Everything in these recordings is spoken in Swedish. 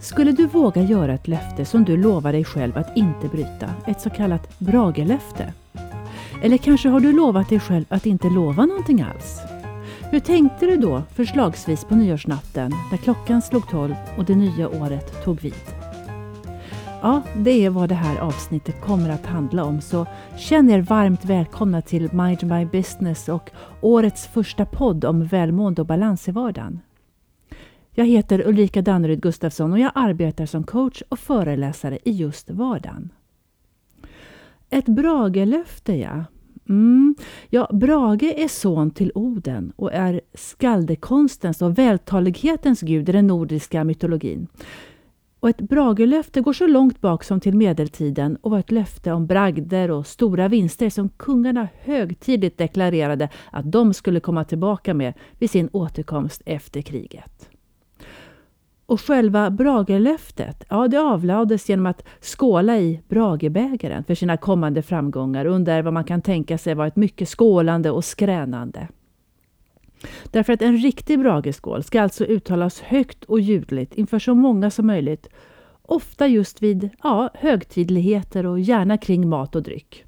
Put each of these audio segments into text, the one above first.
Skulle du våga göra ett löfte som du lovar dig själv att inte bryta, ett så kallat Bragelöfte? Eller kanske har du lovat dig själv att inte lova någonting alls? Hur tänkte du då förslagsvis på nyårsnatten när klockan slog tolv och det nya året tog vid? Ja, det är vad det här avsnittet kommer att handla om, så känn er varmt välkomna till Mind My Business och årets första podd om välmående och balans i vardagen. Jag heter Ulrika Danneryd Gustafsson och jag arbetar som coach och föreläsare i just vardagen. Ett Bragelöfte, ja. Mm. Ja, Brage är son till Oden och är skaldekonstens och vältalighetens gud i den nordiska mytologin. Och ett Bragelöfte går så långt bak som till medeltiden och var ett löfte om bragder och stora vinster som kungarna högtidligt deklarerade att de skulle komma tillbaka med vid sin återkomst efter kriget. Och själva Bragelöftet, ja det avlades genom att skåla i Bragebägaren för sina kommande framgångar under vad man kan tänka sig var ett mycket skålande och skränande. Därför att en riktig Brageskål ska alltså uttalas högt och ljudligt inför så många som möjligt. Ofta just vid ja, högtidligheter och gärna kring mat och dryck.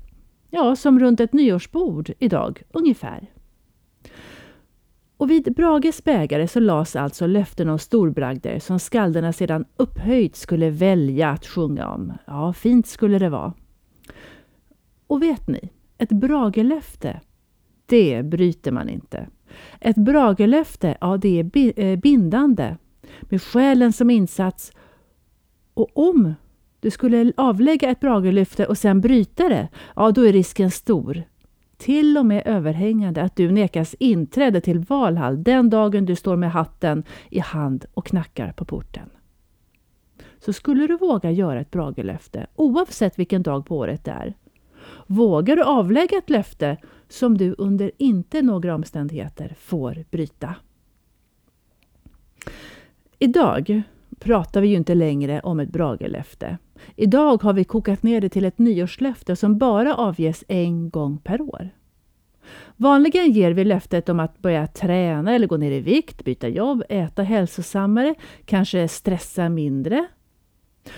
Ja, som runt ett nyårsbord idag, ungefär. Och vid Brages bägare så lades alltså löften om storbragder som skalderna sedan upphöjt skulle välja att sjunga om. Ja, fint skulle det vara. Och vet ni, ett Bragelöfte, det bryter man inte. Ett Bragelöfte, ja det är eh, bindande, med själen som insats. Och om du skulle avlägga ett Bragelöfte och sen bryta det, ja då är risken stor till och med överhängande att du nekas inträde till Valhall den dagen du står med hatten i hand och knackar på porten. Så skulle du våga göra ett Bragelöfte, oavsett vilken dag på året det är. Vågar du avlägga ett löfte som du under inte några omständigheter får bryta. Idag pratar vi ju inte längre om ett Bragelöfte. Idag har vi kokat ner det till ett nyårslöfte som bara avges en gång per år. Vanligen ger vi löftet om att börja träna eller gå ner i vikt, byta jobb, äta hälsosammare, kanske stressa mindre.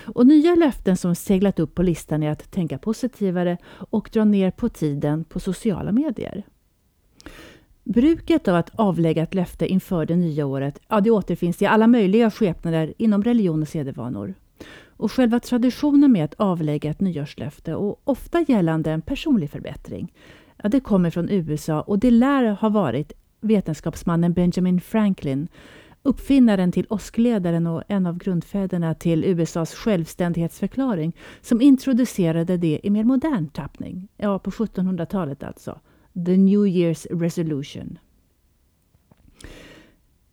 Och nya löften som seglat upp på listan är att tänka positivare och dra ner på tiden på sociala medier. Bruket av att avlägga ett löfte inför det nya året ja, det återfinns i alla möjliga skepnader inom religion och sedvanor. Och själva traditionen med att avlägga ett nyårslöfte och ofta gällande en personlig förbättring, ja, det kommer från USA och det lär ha varit vetenskapsmannen Benjamin Franklin, uppfinnaren till åskledaren och en av grundfäderna till USAs självständighetsförklaring, som introducerade det i mer modern tappning, ja på 1700-talet alltså, The New Year's Resolution.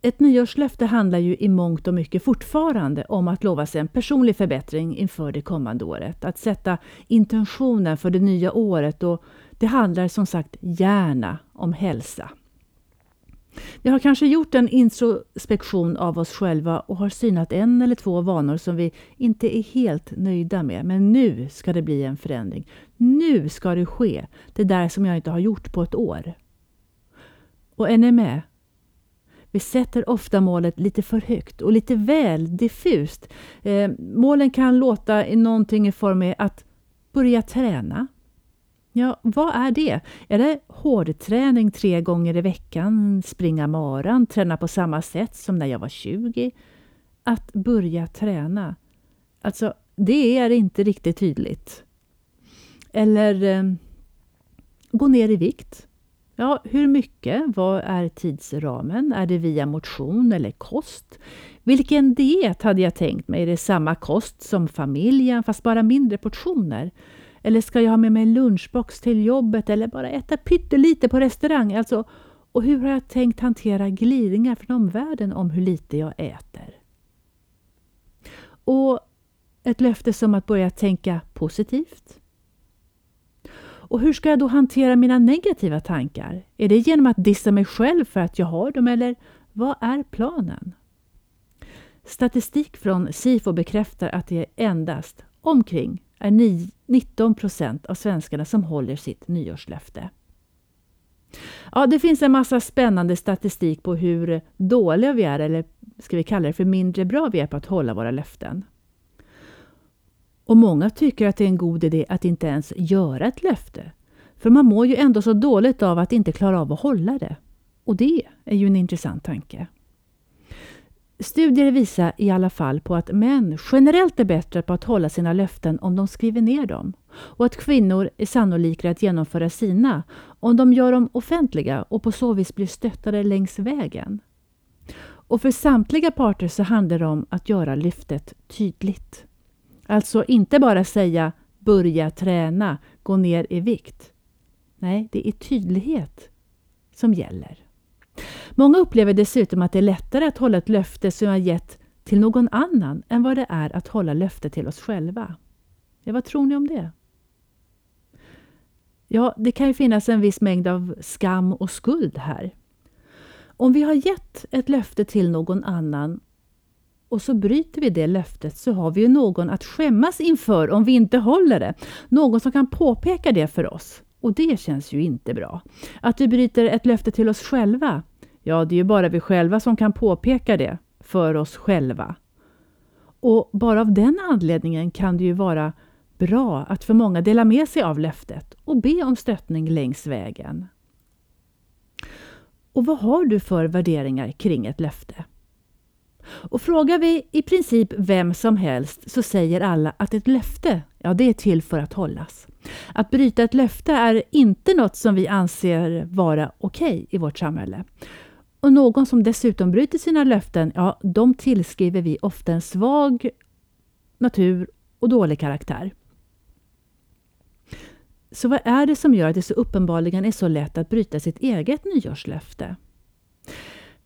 Ett nyårslöfte handlar ju i mångt och mycket fortfarande om att lova sig en personlig förbättring inför det kommande året. Att sätta intentionen för det nya året och det handlar som sagt gärna om hälsa. Vi har kanske gjort en introspektion av oss själva och har synat en eller två vanor som vi inte är helt nöjda med. Men nu ska det bli en förändring. Nu ska det ske. Det där som jag inte har gjort på ett år. Och är ni med? Vi sätter ofta målet lite för högt och lite väl diffust. Eh, målen kan låta i någonting i form av att börja träna. Ja, vad är det? Är det hårdträning tre gånger i veckan, springa maran, träna på samma sätt som när jag var 20? Att börja träna. Alltså, det är inte riktigt tydligt. Eller eh, gå ner i vikt. Ja, hur mycket? Vad är tidsramen? Är det via motion eller kost? Vilken diet hade jag tänkt mig? Är det samma kost som familjen fast bara mindre portioner? Eller ska jag ha med mig lunchbox till jobbet eller bara äta pyttelite på restaurang? Alltså, och hur har jag tänkt hantera glidningar från omvärlden om hur lite jag äter? Och ett löfte som att börja tänka positivt. Och hur ska jag då hantera mina negativa tankar? Är det genom att dissa mig själv för att jag har dem eller vad är planen? Statistik från SIFO bekräftar att det är endast omkring är 19 procent av svenskarna som håller sitt nyårslöfte. Ja, det finns en massa spännande statistik på hur dåliga vi är, eller ska vi kalla det för mindre bra vi är på att hålla våra löften. Och många tycker att det är en god idé att inte ens göra ett löfte. För man mår ju ändå så dåligt av att inte klara av att hålla det. Och det är ju en intressant tanke. Studier visar i alla fall på att män generellt är bättre på att hålla sina löften om de skriver ner dem och att kvinnor är sannolikare att genomföra sina om de gör dem offentliga och på så vis blir stöttade längs vägen. Och för samtliga parter så handlar det om att göra lyftet tydligt. Alltså inte bara säga börja träna, gå ner i vikt. Nej, det är tydlighet som gäller. Många upplever dessutom att det är lättare att hålla ett löfte som jag gett till någon annan än vad det är att hålla löfte till oss själva. Ja, vad tror ni om det? Ja, det kan ju finnas en viss mängd av skam och skuld här. Om vi har gett ett löfte till någon annan och så bryter vi det löftet så har vi ju någon att skämmas inför om vi inte håller det. Någon som kan påpeka det för oss. Och det känns ju inte bra. Att vi bryter ett löfte till oss själva, ja det är ju bara vi själva som kan påpeka det för oss själva. Och bara av den anledningen kan det ju vara bra att för många dela med sig av löftet och be om stöttning längs vägen. Och vad har du för värderingar kring ett löfte? Och frågar vi i princip vem som helst så säger alla att ett löfte, ja det är till för att hållas. Att bryta ett löfte är inte något som vi anser vara okej okay i vårt samhälle. Och någon som dessutom bryter sina löften, ja de tillskriver vi ofta en svag natur och dålig karaktär. Så vad är det som gör att det så uppenbarligen är så lätt att bryta sitt eget nyårslöfte?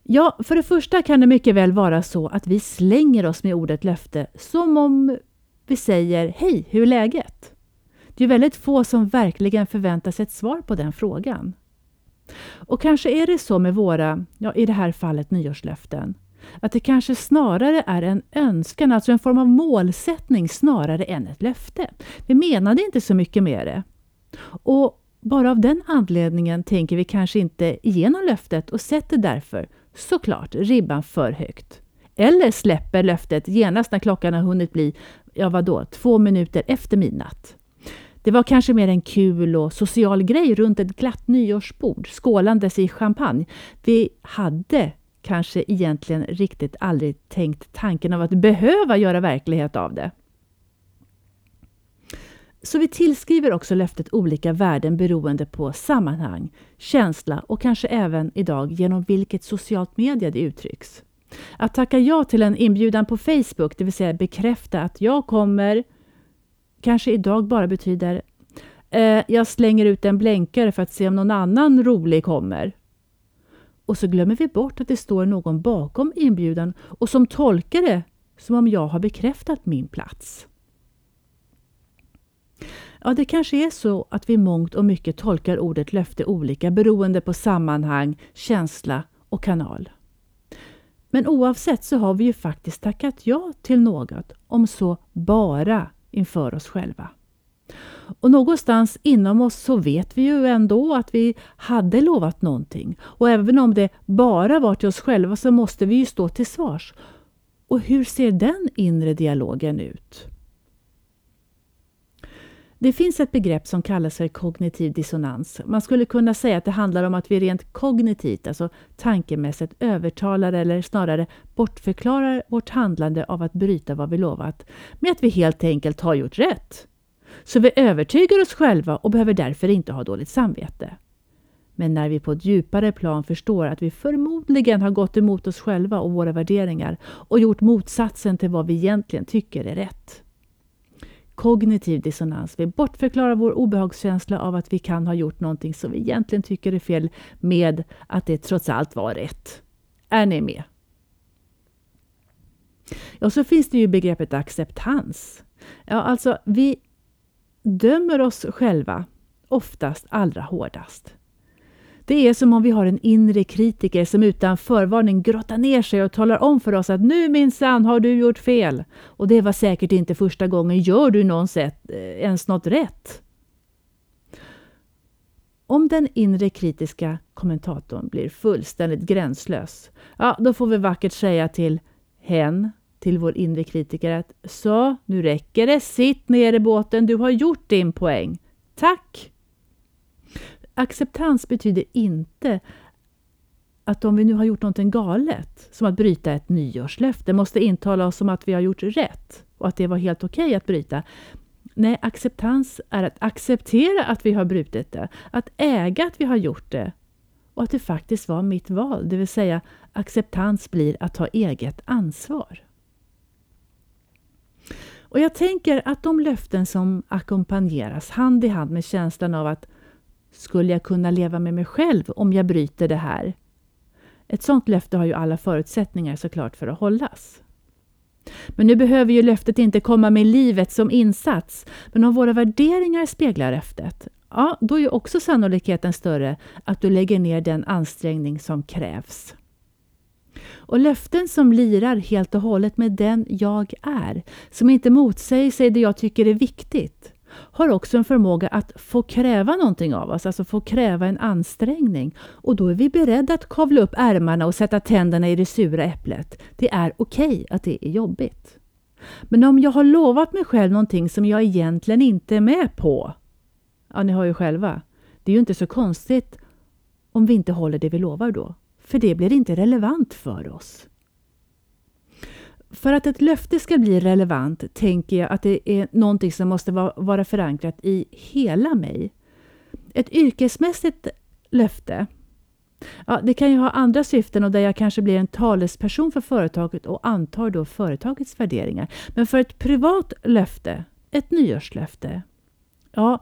Ja, för det första kan det mycket väl vara så att vi slänger oss med ordet löfte som om vi säger Hej, hur är läget? Det är väldigt få som verkligen förväntar sig ett svar på den frågan. Och kanske är det så med våra, ja i det här fallet nyårslöften, att det kanske snarare är en önskan, alltså en form av målsättning snarare än ett löfte. Vi menade inte så mycket med det. Och bara av den anledningen tänker vi kanske inte igenom löftet och sätter därför såklart ribban för högt. Eller släpper löftet genast när klockan har hunnit bli, ja vadå, två minuter efter midnatt. Det var kanske mer en kul och social grej runt ett glatt nyårsbord, skålandes i champagne. Vi hade kanske egentligen riktigt aldrig tänkt tanken av att behöva göra verklighet av det. Så vi tillskriver också löftet olika värden beroende på sammanhang, känsla och kanske även idag genom vilket socialt media det uttrycks. Att tacka ja till en inbjudan på Facebook, det vill säga bekräfta att jag kommer, kanske idag bara betyder eh, jag slänger ut en blänkare för att se om någon annan rolig kommer. Och så glömmer vi bort att det står någon bakom inbjudan och som tolkar det som om jag har bekräftat min plats. Ja, det kanske är så att vi mångt och mycket tolkar ordet löfte olika beroende på sammanhang, känsla och kanal. Men oavsett så har vi ju faktiskt tackat ja till något, om så bara inför oss själva. Och någonstans inom oss så vet vi ju ändå att vi hade lovat någonting. Och även om det bara var till oss själva så måste vi ju stå till svars. Och hur ser den inre dialogen ut? Det finns ett begrepp som kallas för kognitiv dissonans. Man skulle kunna säga att det handlar om att vi rent kognitivt, alltså tankemässigt, övertalar eller snarare bortförklarar vårt handlande av att bryta vad vi lovat med att vi helt enkelt har gjort rätt. Så vi övertygar oss själva och behöver därför inte ha dåligt samvete. Men när vi på ett djupare plan förstår att vi förmodligen har gått emot oss själva och våra värderingar och gjort motsatsen till vad vi egentligen tycker är rätt kognitiv dissonans. Vi bortförklarar vår obehagskänsla av att vi kan ha gjort någonting som vi egentligen tycker är fel med att det trots allt var rätt. Är ni med? Och så finns det ju begreppet acceptans. Ja, alltså vi dömer oss själva oftast allra hårdast. Det är som om vi har en inre kritiker som utan förvarning grottar ner sig och talar om för oss att nu minsann har du gjort fel. Och det var säkert inte första gången. Gör du någonsin eh, ens något rätt? Om den inre kritiska kommentatorn blir fullständigt gränslös, ja, då får vi vackert säga till hen, till vår inre kritiker att så, nu räcker det, sitt ner i båten, du har gjort din poäng. Tack! Acceptans betyder inte att om vi nu har gjort någonting galet, som att bryta ett nyårslöfte, måste intala oss som att vi har gjort rätt och att det var helt okej okay att bryta. Nej, acceptans är att acceptera att vi har brutit det, att äga att vi har gjort det och att det faktiskt var mitt val, det vill säga acceptans blir att ta eget ansvar. Och jag tänker att de löften som ackompanjeras hand i hand med känslan av att skulle jag kunna leva med mig själv om jag bryter det här? Ett sådant löfte har ju alla förutsättningar såklart för att hållas. Men nu behöver ju löftet inte komma med livet som insats. Men om våra värderingar speglar löftet, ja, då är ju också sannolikheten större att du lägger ner den ansträngning som krävs. Och löften som lirar helt och hållet med den jag är, som inte motsäger sig det jag tycker är viktigt, har också en förmåga att få kräva någonting av oss, alltså få kräva en ansträngning. Och då är vi beredda att kavla upp ärmarna och sätta tänderna i det sura äpplet. Det är okej okay att det är jobbigt. Men om jag har lovat mig själv någonting som jag egentligen inte är med på, ja, ni hör ju själva, det är ju inte så konstigt om vi inte håller det vi lovar då, för det blir inte relevant för oss. För att ett löfte ska bli relevant tänker jag att det är någonting som måste vara förankrat i hela mig. Ett yrkesmässigt löfte, ja, det kan ju ha andra syften och där jag kanske blir en talesperson för företaget och antar då företagets värderingar. Men för ett privat löfte, ett nyårslöfte, ja,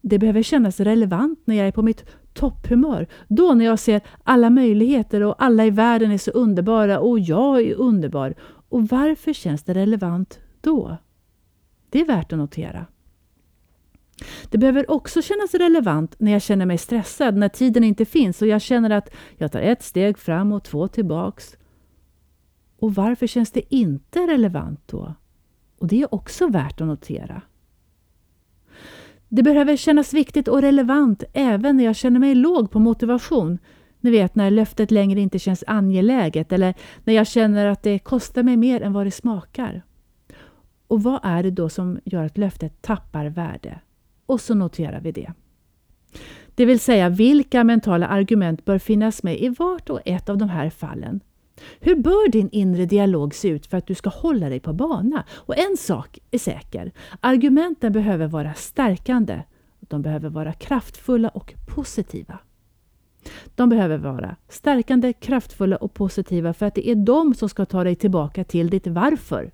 det behöver kännas relevant när jag är på mitt topphumör. Då när jag ser alla möjligheter och alla i världen är så underbara och jag är underbar och varför känns det relevant då? Det är värt att notera. Det behöver också kännas relevant när jag känner mig stressad, när tiden inte finns och jag känner att jag tar ett steg fram och två tillbaks. Och varför känns det inte relevant då? Och det är också värt att notera. Det behöver kännas viktigt och relevant även när jag känner mig låg på motivation, ni vet när löftet längre inte känns angeläget eller när jag känner att det kostar mig mer än vad det smakar. Och vad är det då som gör att löftet tappar värde? Och så noterar vi det. Det vill säga vilka mentala argument bör finnas med i vart och ett av de här fallen. Hur bör din inre dialog se ut för att du ska hålla dig på bana? Och en sak är säker, argumenten behöver vara stärkande. De behöver vara kraftfulla och positiva. De behöver vara stärkande, kraftfulla och positiva för att det är de som ska ta dig tillbaka till ditt varför.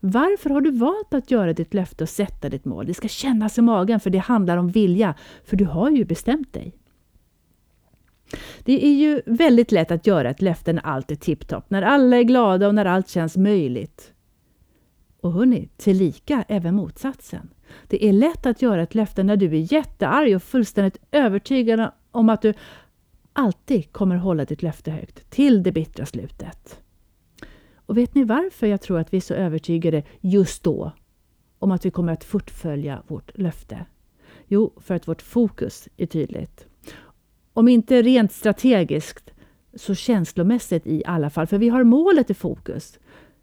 Varför har du valt att göra ditt löfte och sätta ditt mål? Det ska kännas i magen för det handlar om vilja, för du har ju bestämt dig. Det är ju väldigt lätt att göra ett löfte när allt är tipptopp, när alla är glada och när allt känns möjligt. Och hörni, tillika även motsatsen. Det är lätt att göra ett löfte när du är jättearg och fullständigt övertygad om att du alltid kommer hålla ditt löfte högt till det bittra slutet. Och vet ni varför jag tror att vi är så övertygade just då om att vi kommer att fullfölja vårt löfte? Jo, för att vårt fokus är tydligt. Om inte rent strategiskt så känslomässigt i alla fall, för vi har målet i fokus.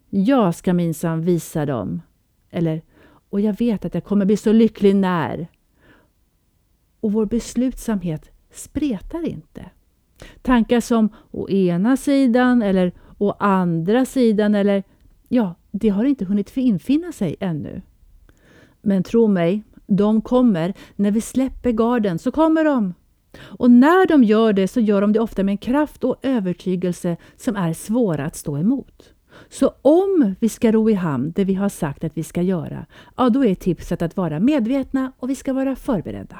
Jag ska minsann visa dem. Eller, och jag vet att jag kommer bli så lycklig när. Och vår beslutsamhet spretar inte. Tankar som å ena sidan eller å andra sidan eller ja, det har inte hunnit infinna sig ännu. Men tro mig, de kommer. När vi släpper garden så kommer de. Och när de gör det så gör de det ofta med en kraft och övertygelse som är svåra att stå emot. Så om vi ska ro i hamn det vi har sagt att vi ska göra, ja då är tipset att vara medvetna och vi ska vara förberedda.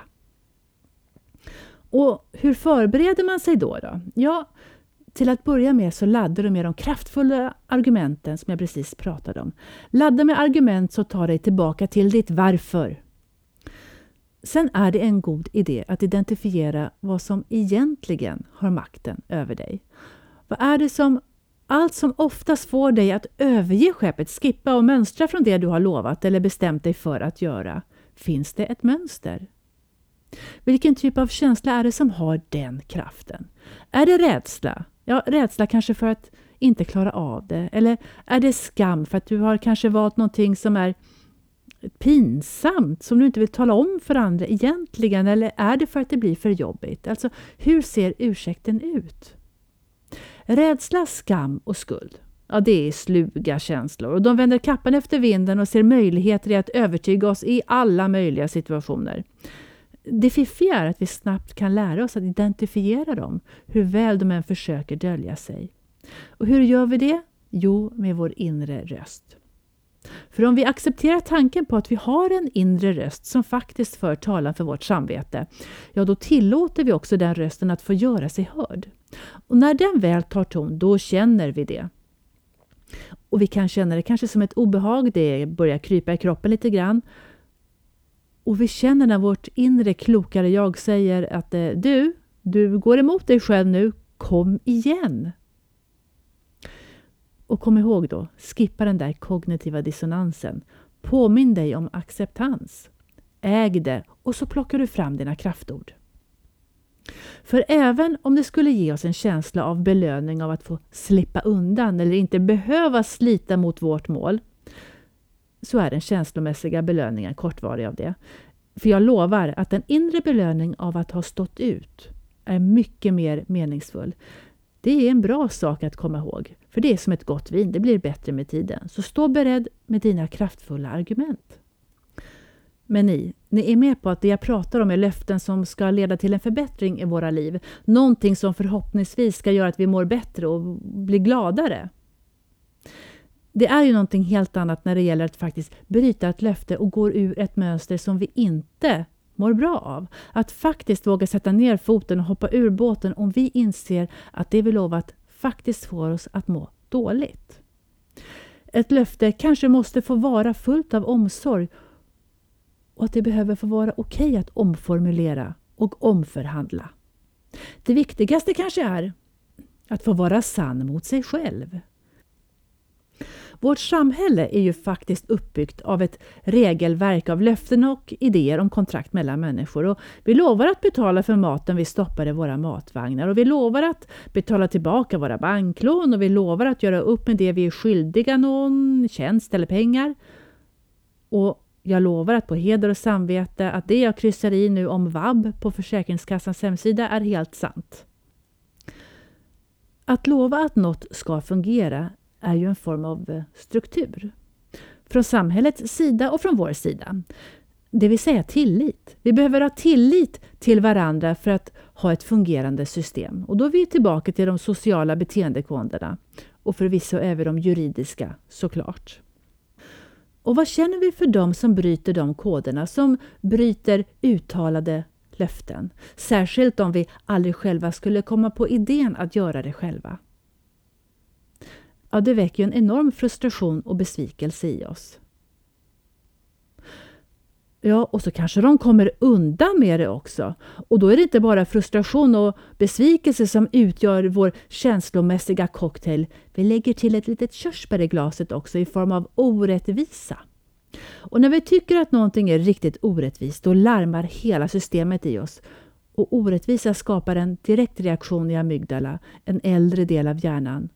Och hur förbereder man sig då? då? Ja, till att börja med så laddar du med de kraftfulla argumenten som jag precis pratade om. Ladda med argument som tar dig tillbaka till ditt varför. Sen är det en god idé att identifiera vad som egentligen har makten över dig. Vad är det som allt som oftast får dig att överge skeppet, skippa och mönstra från det du har lovat eller bestämt dig för att göra? Finns det ett mönster? Vilken typ av känsla är det som har den kraften? Är det rädsla? Ja, rädsla kanske för att inte klara av det. Eller är det skam för att du har kanske valt någonting som är pinsamt, som du inte vill tala om för andra egentligen? Eller är det för att det blir för jobbigt? Alltså, hur ser ursäkten ut? Rädsla, skam och skuld. Ja, det är sluga känslor och de vänder kappan efter vinden och ser möjligheter i att övertyga oss i alla möjliga situationer. Det fiffiga är att vi snabbt kan lära oss att identifiera dem, hur väl de än försöker dölja sig. Och hur gör vi det? Jo, med vår inre röst. För om vi accepterar tanken på att vi har en inre röst som faktiskt för talan för vårt samvete, ja då tillåter vi också den rösten att få göra sig hörd. Och när den väl tar ton, då känner vi det. Och vi kan känna det kanske som ett obehag, det börjar krypa i kroppen lite grann. Och vi känner när vårt inre klokare jag säger att eh, du, du går emot dig själv nu, kom igen! Och kom ihåg då, skippa den där kognitiva dissonansen. Påminn dig om acceptans. Äg det och så plockar du fram dina kraftord. För även om det skulle ge oss en känsla av belöning av att få slippa undan eller inte behöva slita mot vårt mål, så är den känslomässiga belöningen kortvarig av det. För jag lovar att en inre belöning av att ha stått ut är mycket mer meningsfull. Det är en bra sak att komma ihåg, för det är som ett gott vin, det blir bättre med tiden. Så stå beredd med dina kraftfulla argument. Men ni, ni är med på att det jag pratar om är löften som ska leda till en förbättring i våra liv. Någonting som förhoppningsvis ska göra att vi mår bättre och blir gladare. Det är ju någonting helt annat när det gäller att faktiskt bryta ett löfte och gå ur ett mönster som vi inte mår bra av. Att faktiskt våga sätta ner foten och hoppa ur båten om vi inser att det vi lovat faktiskt får oss att må dåligt. Ett löfte kanske måste få vara fullt av omsorg och att det behöver få vara okej okay att omformulera och omförhandla. Det viktigaste kanske är att få vara sann mot sig själv. Vårt samhälle är ju faktiskt uppbyggt av ett regelverk av löften och idéer om kontrakt mellan människor. Och vi lovar att betala för maten vi stoppar i våra matvagnar och vi lovar att betala tillbaka våra banklån och vi lovar att göra upp med det vi är skyldiga någon tjänst eller pengar. Och jag lovar att på heder och samvete att det jag kryssar i nu om vab på Försäkringskassans hemsida är helt sant. Att lova att något ska fungera är ju en form av eh, struktur. Från samhällets sida och från vår sida. Det vill säga tillit. Vi behöver ha tillit till varandra för att ha ett fungerande system. Och då är vi tillbaka till de sociala beteendekoderna. Och förvisso även de juridiska såklart. Och vad känner vi för dem som bryter de koderna, som bryter uttalade löften? Särskilt om vi aldrig själva skulle komma på idén att göra det själva. Ja, det väcker en enorm frustration och besvikelse i oss. Ja, och så kanske de kommer undan med det också. Och då är det inte bara frustration och besvikelse som utgör vår känslomässiga cocktail. Vi lägger till ett litet körsbär i glaset också i form av orättvisa. Och när vi tycker att någonting är riktigt orättvist, då larmar hela systemet i oss. Och orättvisa skapar en direkt reaktion i amygdala, en äldre del av hjärnan.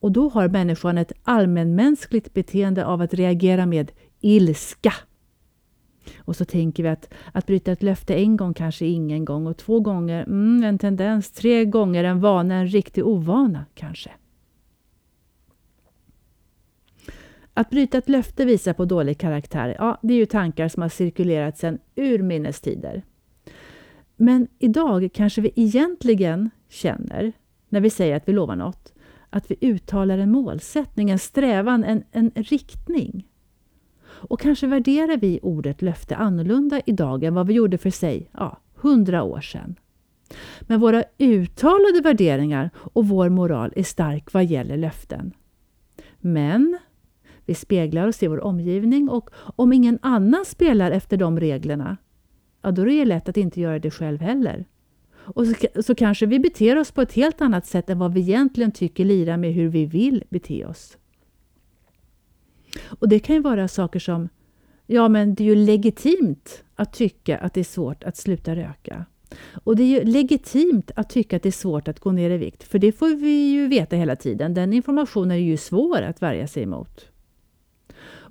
Och då har människan ett allmänmänskligt beteende av att reagera med ilska. Och så tänker vi att att bryta ett löfte en gång kanske ingen gång och två gånger mm, en tendens, tre gånger en vana, en riktig ovana kanske. Att bryta ett löfte visar på dålig karaktär. Ja, det är ju tankar som har cirkulerat sedan urminnes tider. Men idag kanske vi egentligen känner, när vi säger att vi lovar något, att vi uttalar en målsättning, en strävan, en, en riktning. Och kanske värderar vi ordet löfte annorlunda idag än vad vi gjorde för sig, ja, hundra år sedan. Men våra uttalade värderingar och vår moral är stark vad gäller löften. Men vi speglar oss i vår omgivning och om ingen annan spelar efter de reglerna, ja då är det lätt att inte göra det själv heller. Och så, så kanske vi beter oss på ett helt annat sätt än vad vi egentligen tycker lirar med hur vi vill bete oss. Och det kan ju vara saker som Ja, men det är ju legitimt att tycka att det är svårt att sluta röka. Och det är ju legitimt att tycka att det är svårt att gå ner i vikt, för det får vi ju veta hela tiden. Den informationen är ju svår att värja sig emot.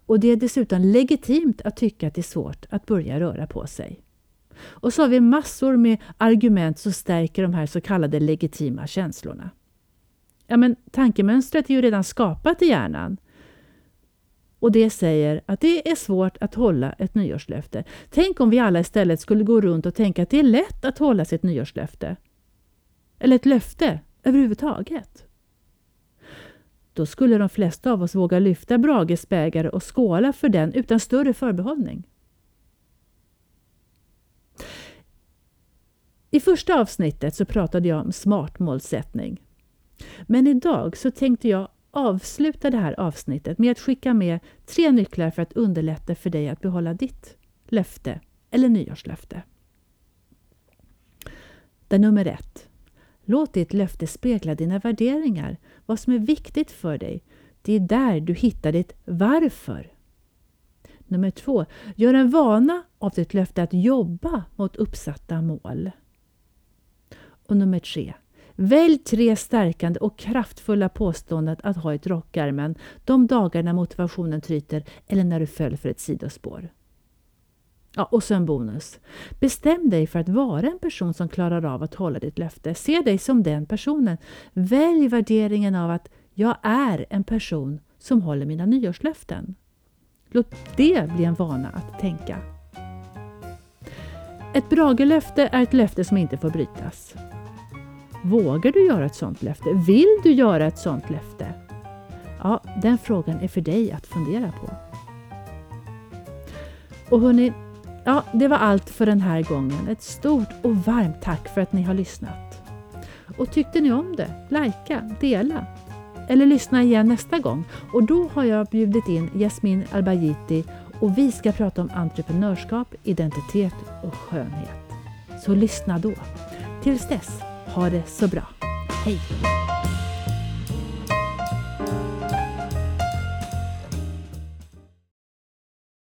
Och det är dessutom legitimt att tycka att det är svårt att börja röra på sig. Och så har vi massor med argument som stärker de här så kallade legitima känslorna. Ja, men tankemönstret är ju redan skapat i hjärnan. Och det säger att det är svårt att hålla ett nyårslöfte. Tänk om vi alla istället skulle gå runt och tänka att det är lätt att hålla sitt nyårslöfte. Eller ett löfte överhuvudtaget. Då skulle de flesta av oss våga lyfta Brages bägare och skåla för den utan större förbehållning. I första avsnittet så pratade jag om smart målsättning. Men idag så tänkte jag avsluta det här avsnittet med att skicka med tre nycklar för att underlätta för dig att behålla ditt löfte eller nyårslöfte. Den nummer ett. Låt ditt löfte spegla dina värderingar, vad som är viktigt för dig. Det är där du hittar ditt varför. Nummer två. Gör en vana av ditt löfte att jobba mot uppsatta mål. Och nummer tre. Välj tre stärkande och kraftfulla påståenden att ha i rockärmen de dagar när motivationen tryter eller när du föll för ett sidospår. Ja, och så en bonus. Bestäm dig för att vara en person som klarar av att hålla ditt löfte. Se dig som den personen. Välj värderingen av att jag är en person som håller mina nyårslöften. Låt det bli en vana att tänka. Ett Bragelöfte är ett löfte som inte får brytas. Vågar du göra ett sådant löfte? Vill du göra ett sådant löfte? Ja, den frågan är för dig att fundera på. Och hörni, ja, det var allt för den här gången. Ett stort och varmt tack för att ni har lyssnat. Och tyckte ni om det? Lajka, dela eller lyssna igen nästa gång. Och då har jag bjudit in Jasmin Albayiti och vi ska prata om entreprenörskap, identitet och skönhet. Så lyssna då. Tills dess ha det så bra. Hej!